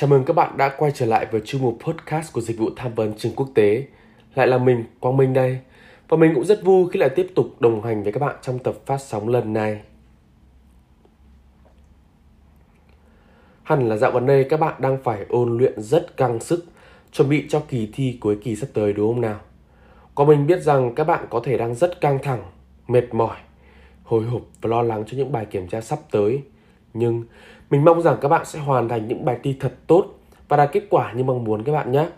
Chào mừng các bạn đã quay trở lại với chuyên mục podcast của dịch vụ tham vấn trường quốc tế. Lại là mình, Quang Minh đây. Và mình cũng rất vui khi lại tiếp tục đồng hành với các bạn trong tập phát sóng lần này. Hẳn là dạo gần đây các bạn đang phải ôn luyện rất căng sức, chuẩn bị cho kỳ thi cuối kỳ sắp tới đúng không nào? Còn mình biết rằng các bạn có thể đang rất căng thẳng, mệt mỏi, hồi hộp và lo lắng cho những bài kiểm tra sắp tới. Nhưng mình mong rằng các bạn sẽ hoàn thành những bài thi thật tốt và đạt kết quả như mong muốn các bạn nhé.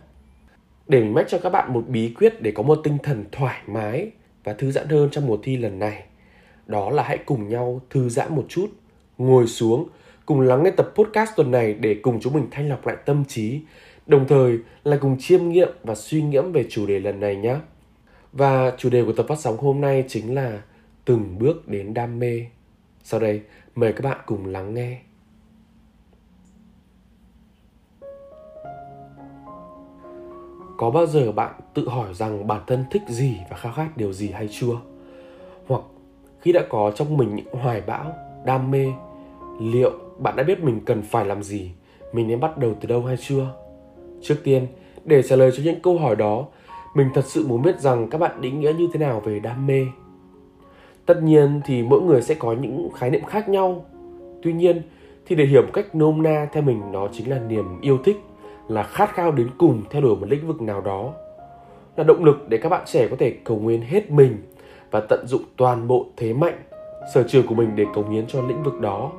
Để mình mách cho các bạn một bí quyết để có một tinh thần thoải mái và thư giãn hơn trong mùa thi lần này. Đó là hãy cùng nhau thư giãn một chút, ngồi xuống, cùng lắng nghe tập podcast tuần này để cùng chúng mình thanh lọc lại tâm trí, đồng thời là cùng chiêm nghiệm và suy ngẫm về chủ đề lần này nhé. Và chủ đề của tập phát sóng hôm nay chính là từng bước đến đam mê. Sau đây, mời các bạn cùng lắng nghe. có bao giờ bạn tự hỏi rằng bản thân thích gì và khao khát điều gì hay chưa? Hoặc khi đã có trong mình những hoài bão đam mê liệu bạn đã biết mình cần phải làm gì mình nên bắt đầu từ đâu hay chưa? Trước tiên để trả lời cho những câu hỏi đó mình thật sự muốn biết rằng các bạn định nghĩa như thế nào về đam mê? Tất nhiên thì mỗi người sẽ có những khái niệm khác nhau. Tuy nhiên, thì để hiểu một cách nôm na theo mình nó chính là niềm yêu thích là khát khao đến cùng theo đuổi một lĩnh vực nào đó. Là động lực để các bạn trẻ có thể cầu nguyện hết mình và tận dụng toàn bộ thế mạnh, sở trường của mình để cống hiến cho lĩnh vực đó.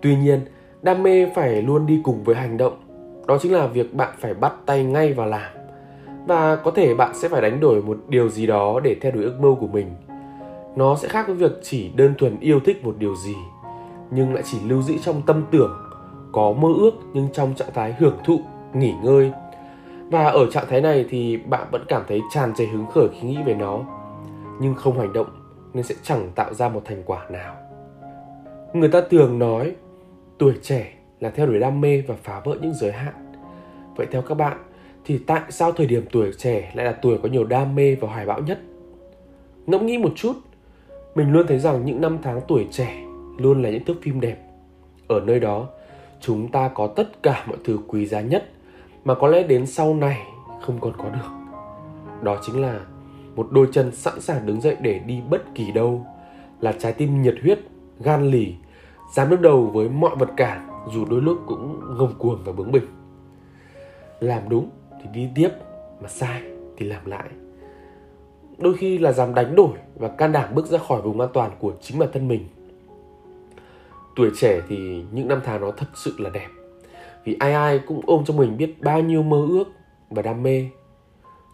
Tuy nhiên, đam mê phải luôn đi cùng với hành động. Đó chính là việc bạn phải bắt tay ngay vào làm. Và có thể bạn sẽ phải đánh đổi một điều gì đó để theo đuổi ước mơ của mình nó sẽ khác với việc chỉ đơn thuần yêu thích một điều gì, nhưng lại chỉ lưu giữ trong tâm tưởng, có mơ ước nhưng trong trạng thái hưởng thụ, nghỉ ngơi. Và ở trạng thái này thì bạn vẫn cảm thấy tràn trề hứng khởi khi nghĩ về nó, nhưng không hành động nên sẽ chẳng tạo ra một thành quả nào. Người ta thường nói, tuổi trẻ là theo đuổi đam mê và phá vỡ những giới hạn. Vậy theo các bạn, thì tại sao thời điểm tuổi trẻ lại là tuổi có nhiều đam mê và hoài bão nhất? Ngẫm nghĩ một chút mình luôn thấy rằng những năm tháng tuổi trẻ luôn là những thước phim đẹp. Ở nơi đó, chúng ta có tất cả mọi thứ quý giá nhất mà có lẽ đến sau này không còn có được. Đó chính là một đôi chân sẵn sàng đứng dậy để đi bất kỳ đâu, là trái tim nhiệt huyết, gan lì, dám đương đầu với mọi vật cản, dù đôi lúc cũng ngông cuồng và bướng bỉnh. Làm đúng thì đi tiếp, mà sai thì làm lại đôi khi là dám đánh đổi và can đảm bước ra khỏi vùng an toàn của chính bản thân mình. Tuổi trẻ thì những năm tháng nó thật sự là đẹp, vì ai ai cũng ôm trong mình biết bao nhiêu mơ ước và đam mê.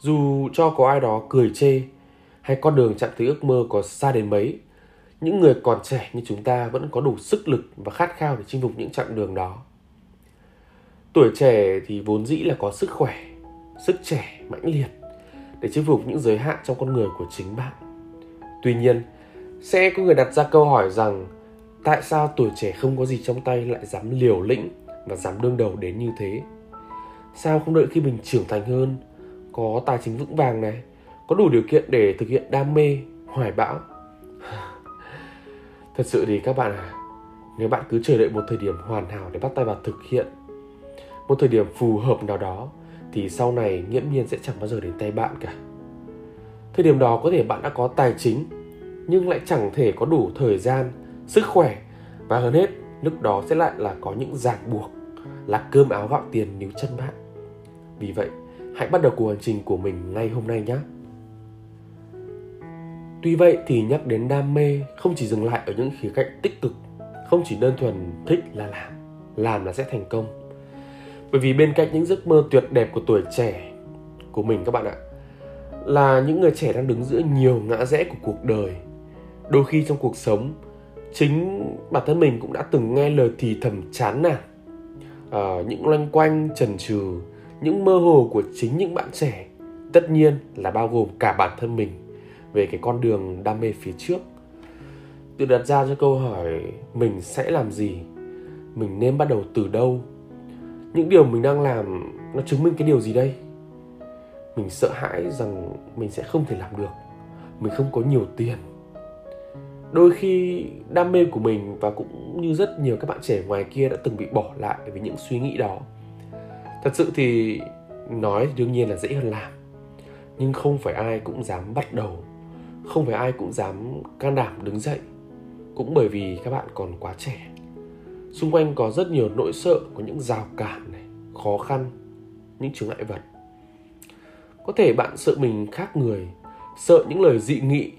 Dù cho có ai đó cười chê hay con đường chạm tới ước mơ có xa đến mấy, những người còn trẻ như chúng ta vẫn có đủ sức lực và khát khao để chinh phục những chặng đường đó. Tuổi trẻ thì vốn dĩ là có sức khỏe, sức trẻ mãnh liệt để chinh phục những giới hạn trong con người của chính bạn. Tuy nhiên, sẽ có người đặt ra câu hỏi rằng tại sao tuổi trẻ không có gì trong tay lại dám liều lĩnh và dám đương đầu đến như thế? Sao không đợi khi mình trưởng thành hơn, có tài chính vững vàng này, có đủ điều kiện để thực hiện đam mê, hoài bão? Thật sự thì các bạn à nếu bạn cứ chờ đợi một thời điểm hoàn hảo để bắt tay vào thực hiện, một thời điểm phù hợp nào đó thì sau này nghiễm nhiên sẽ chẳng bao giờ đến tay bạn cả. Thời điểm đó có thể bạn đã có tài chính, nhưng lại chẳng thể có đủ thời gian, sức khỏe. Và hơn hết, lúc đó sẽ lại là có những ràng buộc, là cơm áo gạo tiền níu chân bạn. Vì vậy, hãy bắt đầu cuộc hành trình của mình ngay hôm nay nhé. Tuy vậy thì nhắc đến đam mê không chỉ dừng lại ở những khía cạnh tích cực, không chỉ đơn thuần thích là làm làm là sẽ thành công bởi vì bên cạnh những giấc mơ tuyệt đẹp của tuổi trẻ của mình các bạn ạ là những người trẻ đang đứng giữa nhiều ngã rẽ của cuộc đời. Đôi khi trong cuộc sống chính bản thân mình cũng đã từng nghe lời thì thầm chán nản à, những loanh quanh trần trừ những mơ hồ của chính những bạn trẻ. Tất nhiên là bao gồm cả bản thân mình về cái con đường đam mê phía trước. Tự đặt ra cho câu hỏi mình sẽ làm gì? Mình nên bắt đầu từ đâu? Những điều mình đang làm nó chứng minh cái điều gì đây? Mình sợ hãi rằng mình sẽ không thể làm được. Mình không có nhiều tiền. Đôi khi đam mê của mình và cũng như rất nhiều các bạn trẻ ngoài kia đã từng bị bỏ lại vì những suy nghĩ đó. Thật sự thì nói thì đương nhiên là dễ hơn làm. Nhưng không phải ai cũng dám bắt đầu. Không phải ai cũng dám can đảm đứng dậy. Cũng bởi vì các bạn còn quá trẻ xung quanh có rất nhiều nỗi sợ, có những rào cản này, khó khăn, những chướng ngại vật. Có thể bạn sợ mình khác người, sợ những lời dị nghị,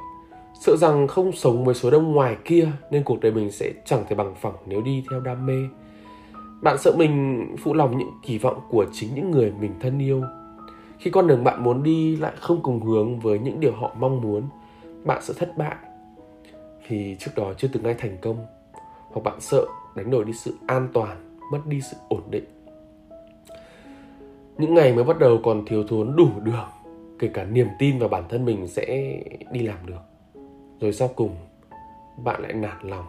sợ rằng không sống với số đông ngoài kia nên cuộc đời mình sẽ chẳng thể bằng phẳng nếu đi theo đam mê. Bạn sợ mình phụ lòng những kỳ vọng của chính những người mình thân yêu. Khi con đường bạn muốn đi lại không cùng hướng với những điều họ mong muốn, bạn sợ thất bại. Vì trước đó chưa từng ai thành công, hoặc bạn sợ đánh đổi đi sự an toàn, mất đi sự ổn định. Những ngày mới bắt đầu còn thiếu thốn đủ đường, kể cả niềm tin vào bản thân mình sẽ đi làm được. Rồi sau cùng, bạn lại nản lòng.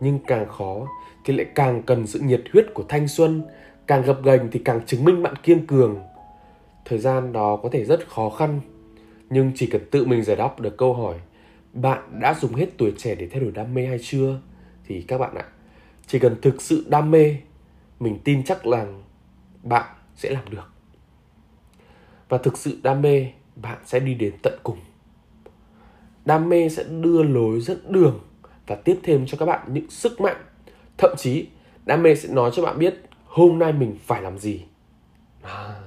Nhưng càng khó thì lại càng cần sự nhiệt huyết của thanh xuân, càng gập ghềnh thì càng chứng minh bạn kiên cường. Thời gian đó có thể rất khó khăn, nhưng chỉ cần tự mình giải đáp được câu hỏi, bạn đã dùng hết tuổi trẻ để thay đổi đam mê hay chưa, thì các bạn ạ chỉ cần thực sự đam mê mình tin chắc rằng bạn sẽ làm được. Và thực sự đam mê bạn sẽ đi đến tận cùng. Đam mê sẽ đưa lối dẫn đường và tiếp thêm cho các bạn những sức mạnh. Thậm chí đam mê sẽ nói cho bạn biết hôm nay mình phải làm gì. À,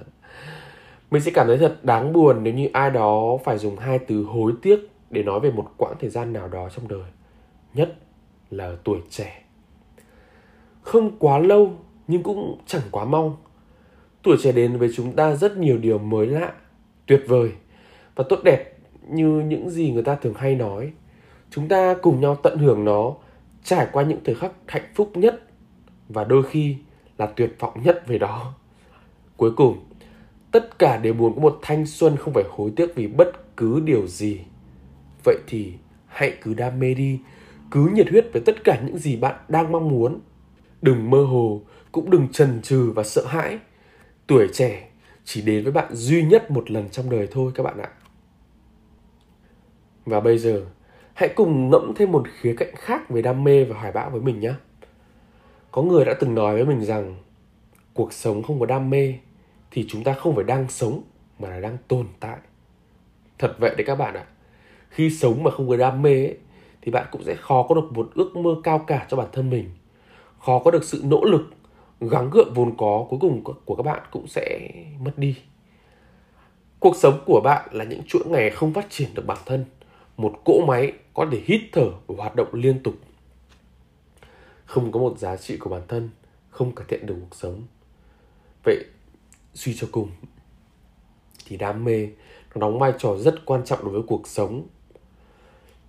mình sẽ cảm thấy thật đáng buồn nếu như ai đó phải dùng hai từ hối tiếc để nói về một quãng thời gian nào đó trong đời. Nhất là tuổi trẻ không quá lâu nhưng cũng chẳng quá mong. Tuổi trẻ đến với chúng ta rất nhiều điều mới lạ, tuyệt vời và tốt đẹp như những gì người ta thường hay nói. Chúng ta cùng nhau tận hưởng nó, trải qua những thời khắc hạnh phúc nhất và đôi khi là tuyệt vọng nhất về đó. Cuối cùng, tất cả đều muốn có một thanh xuân không phải hối tiếc vì bất cứ điều gì. Vậy thì hãy cứ đam mê đi, cứ nhiệt huyết với tất cả những gì bạn đang mong muốn đừng mơ hồ cũng đừng chần chừ và sợ hãi. Tuổi trẻ chỉ đến với bạn duy nhất một lần trong đời thôi các bạn ạ. Và bây giờ hãy cùng ngẫm thêm một khía cạnh khác về đam mê và hoài bão với mình nhé. Có người đã từng nói với mình rằng cuộc sống không có đam mê thì chúng ta không phải đang sống mà là đang tồn tại. Thật vậy đấy các bạn ạ. Khi sống mà không có đam mê ấy, thì bạn cũng sẽ khó có được một ước mơ cao cả cho bản thân mình khó có được sự nỗ lực, gắng gượng vốn có cuối cùng của các bạn cũng sẽ mất đi. Cuộc sống của bạn là những chuỗi ngày không phát triển được bản thân, một cỗ máy có thể hít thở và hoạt động liên tục. Không có một giá trị của bản thân, không cải thiện được cuộc sống. Vậy suy cho cùng, thì đam mê nó đóng vai trò rất quan trọng đối với cuộc sống.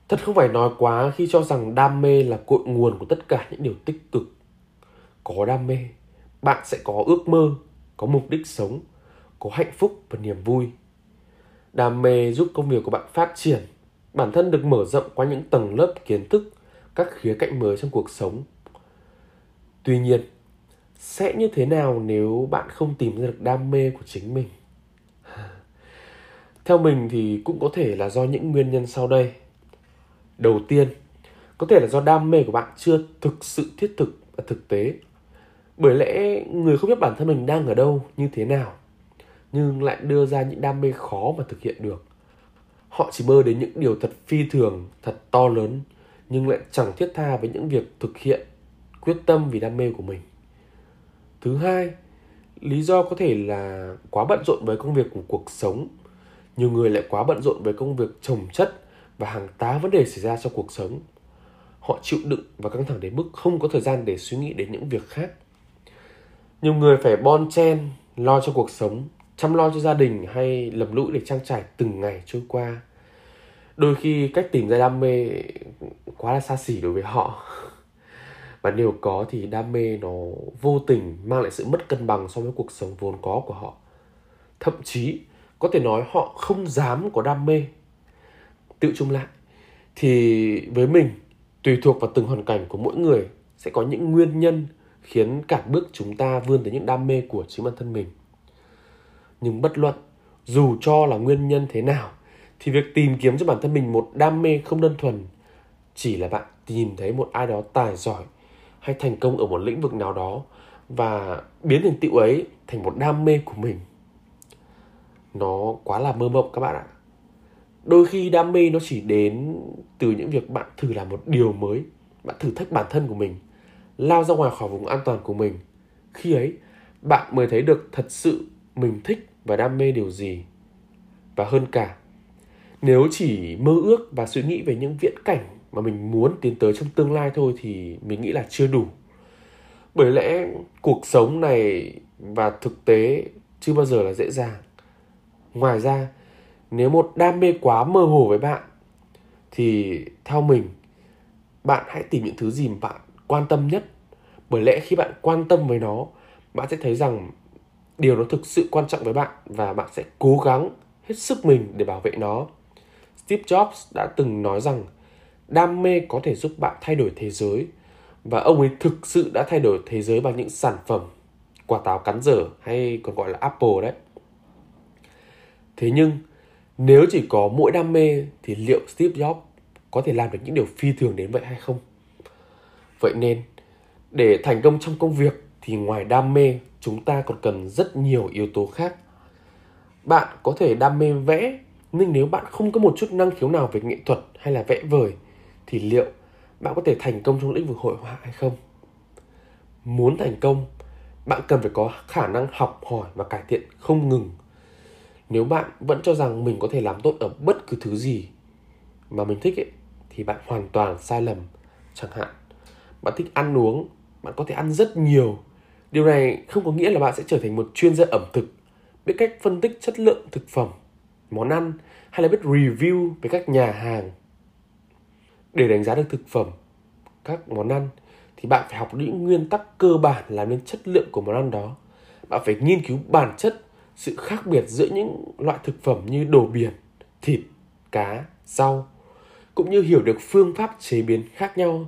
Thật không phải nói quá khi cho rằng đam mê là cội nguồn của tất cả những điều tích cực có đam mê, bạn sẽ có ước mơ, có mục đích sống, có hạnh phúc và niềm vui. Đam mê giúp công việc của bạn phát triển, bản thân được mở rộng qua những tầng lớp kiến thức, các khía cạnh mới trong cuộc sống. Tuy nhiên, sẽ như thế nào nếu bạn không tìm ra được đam mê của chính mình? Theo mình thì cũng có thể là do những nguyên nhân sau đây. Đầu tiên, có thể là do đam mê của bạn chưa thực sự thiết thực và thực tế bởi lẽ người không biết bản thân mình đang ở đâu, như thế nào, nhưng lại đưa ra những đam mê khó mà thực hiện được. Họ chỉ mơ đến những điều thật phi thường, thật to lớn, nhưng lại chẳng thiết tha với những việc thực hiện quyết tâm vì đam mê của mình. Thứ hai, lý do có thể là quá bận rộn với công việc của cuộc sống. Nhiều người lại quá bận rộn với công việc trồng chất và hàng tá vấn đề xảy ra trong cuộc sống. Họ chịu đựng và căng thẳng đến mức không có thời gian để suy nghĩ đến những việc khác nhiều người phải bon chen, lo cho cuộc sống, chăm lo cho gia đình hay lầm lũi để trang trải từng ngày trôi qua. Đôi khi cách tìm ra đam mê quá là xa xỉ đối với họ. Và nếu có thì đam mê nó vô tình mang lại sự mất cân bằng so với cuộc sống vốn có của họ. Thậm chí, có thể nói họ không dám có đam mê. Tự chung lại, thì với mình, tùy thuộc vào từng hoàn cảnh của mỗi người sẽ có những nguyên nhân khiến cản bước chúng ta vươn tới những đam mê của chính bản thân mình. Nhưng bất luận dù cho là nguyên nhân thế nào, thì việc tìm kiếm cho bản thân mình một đam mê không đơn thuần chỉ là bạn tìm thấy một ai đó tài giỏi hay thành công ở một lĩnh vực nào đó và biến thành tựu ấy thành một đam mê của mình, nó quá là mơ mộng các bạn ạ. Đôi khi đam mê nó chỉ đến từ những việc bạn thử làm một điều mới, bạn thử thách bản thân của mình lao ra ngoài khỏi vùng an toàn của mình. Khi ấy, bạn mới thấy được thật sự mình thích và đam mê điều gì. Và hơn cả, nếu chỉ mơ ước và suy nghĩ về những viễn cảnh mà mình muốn tiến tới trong tương lai thôi thì mình nghĩ là chưa đủ. Bởi lẽ cuộc sống này và thực tế chưa bao giờ là dễ dàng. Ngoài ra, nếu một đam mê quá mơ hồ với bạn, thì theo mình, bạn hãy tìm những thứ gì mà bạn quan tâm nhất. Bởi lẽ khi bạn quan tâm với nó, bạn sẽ thấy rằng điều nó thực sự quan trọng với bạn và bạn sẽ cố gắng hết sức mình để bảo vệ nó. Steve jobs đã từng nói rằng, đam mê có thể giúp bạn thay đổi thế giới. Và ông ấy thực sự đã thay đổi thế giới bằng những sản phẩm, quả táo cắn dở hay còn gọi là apple đấy. Thế nhưng, nếu chỉ có mỗi đam mê thì liệu steve jobs có thể làm được những điều phi thường đến vậy hay không? Vậy nên để thành công trong công việc thì ngoài đam mê chúng ta còn cần rất nhiều yếu tố khác. Bạn có thể đam mê vẽ nhưng nếu bạn không có một chút năng khiếu nào về nghệ thuật hay là vẽ vời thì liệu bạn có thể thành công trong lĩnh vực hội họa hay không? Muốn thành công bạn cần phải có khả năng học hỏi và cải thiện không ngừng. Nếu bạn vẫn cho rằng mình có thể làm tốt ở bất cứ thứ gì mà mình thích ấy, thì bạn hoàn toàn sai lầm chẳng hạn bạn thích ăn uống, bạn có thể ăn rất nhiều. Điều này không có nghĩa là bạn sẽ trở thành một chuyên gia ẩm thực, biết cách phân tích chất lượng thực phẩm, món ăn hay là biết review về các nhà hàng. Để đánh giá được thực phẩm, các món ăn thì bạn phải học những nguyên tắc cơ bản làm nên chất lượng của món ăn đó. Bạn phải nghiên cứu bản chất, sự khác biệt giữa những loại thực phẩm như đồ biển, thịt, cá, rau, cũng như hiểu được phương pháp chế biến khác nhau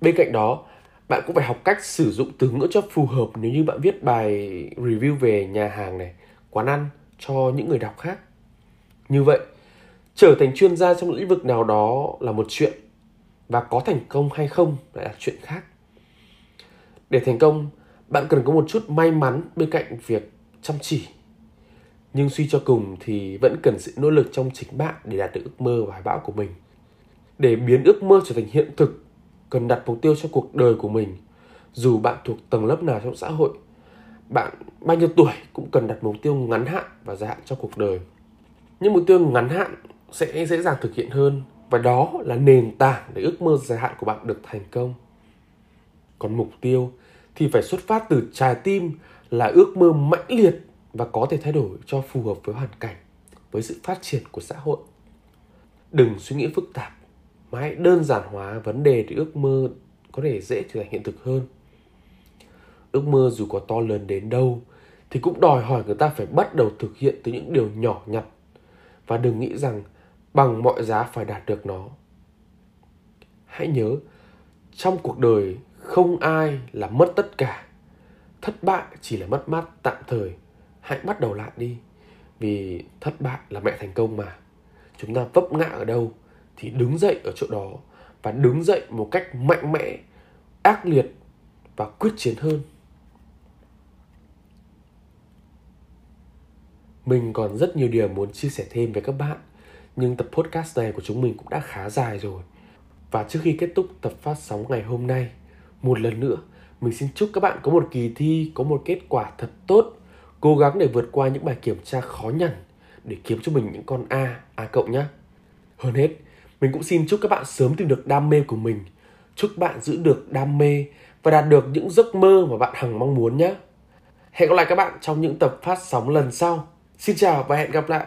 bên cạnh đó, bạn cũng phải học cách sử dụng từ ngữ cho phù hợp nếu như bạn viết bài review về nhà hàng này, quán ăn cho những người đọc khác. Như vậy, trở thành chuyên gia trong lĩnh vực nào đó là một chuyện và có thành công hay không lại là chuyện khác. Để thành công, bạn cần có một chút may mắn bên cạnh việc chăm chỉ. Nhưng suy cho cùng thì vẫn cần sự nỗ lực trong chính bạn để đạt được ước mơ và hoài bão của mình. Để biến ước mơ trở thành hiện thực cần đặt mục tiêu cho cuộc đời của mình, dù bạn thuộc tầng lớp nào trong xã hội. Bạn bao nhiêu tuổi cũng cần đặt mục tiêu ngắn hạn và dài hạn cho cuộc đời. Những mục tiêu ngắn hạn sẽ dễ dàng thực hiện hơn và đó là nền tảng để ước mơ dài hạn của bạn được thành công. Còn mục tiêu thì phải xuất phát từ trái tim là ước mơ mãnh liệt và có thể thay đổi cho phù hợp với hoàn cảnh, với sự phát triển của xã hội. Đừng suy nghĩ phức tạp mà hãy đơn giản hóa vấn đề để ước mơ có thể dễ trở thành hiện thực hơn. Ước mơ dù có to lớn đến đâu thì cũng đòi hỏi người ta phải bắt đầu thực hiện từ những điều nhỏ nhặt và đừng nghĩ rằng bằng mọi giá phải đạt được nó. Hãy nhớ, trong cuộc đời không ai là mất tất cả. Thất bại chỉ là mất mát tạm thời. Hãy bắt đầu lại đi, vì thất bại là mẹ thành công mà. Chúng ta vấp ngã ở đâu thì đứng dậy ở chỗ đó và đứng dậy một cách mạnh mẽ ác liệt và quyết chiến hơn. Mình còn rất nhiều điều muốn chia sẻ thêm với các bạn nhưng tập podcast này của chúng mình cũng đã khá dài rồi. Và trước khi kết thúc tập phát sóng ngày hôm nay một lần nữa mình xin chúc các bạn có một kỳ thi có một kết quả thật tốt. Cố gắng để vượt qua những bài kiểm tra khó nhằn để kiếm cho mình những con A, A cộng nhé. Hơn hết, mình cũng xin chúc các bạn sớm tìm được đam mê của mình. Chúc bạn giữ được đam mê và đạt được những giấc mơ mà bạn hằng mong muốn nhé. Hẹn gặp lại các bạn trong những tập phát sóng lần sau. Xin chào và hẹn gặp lại.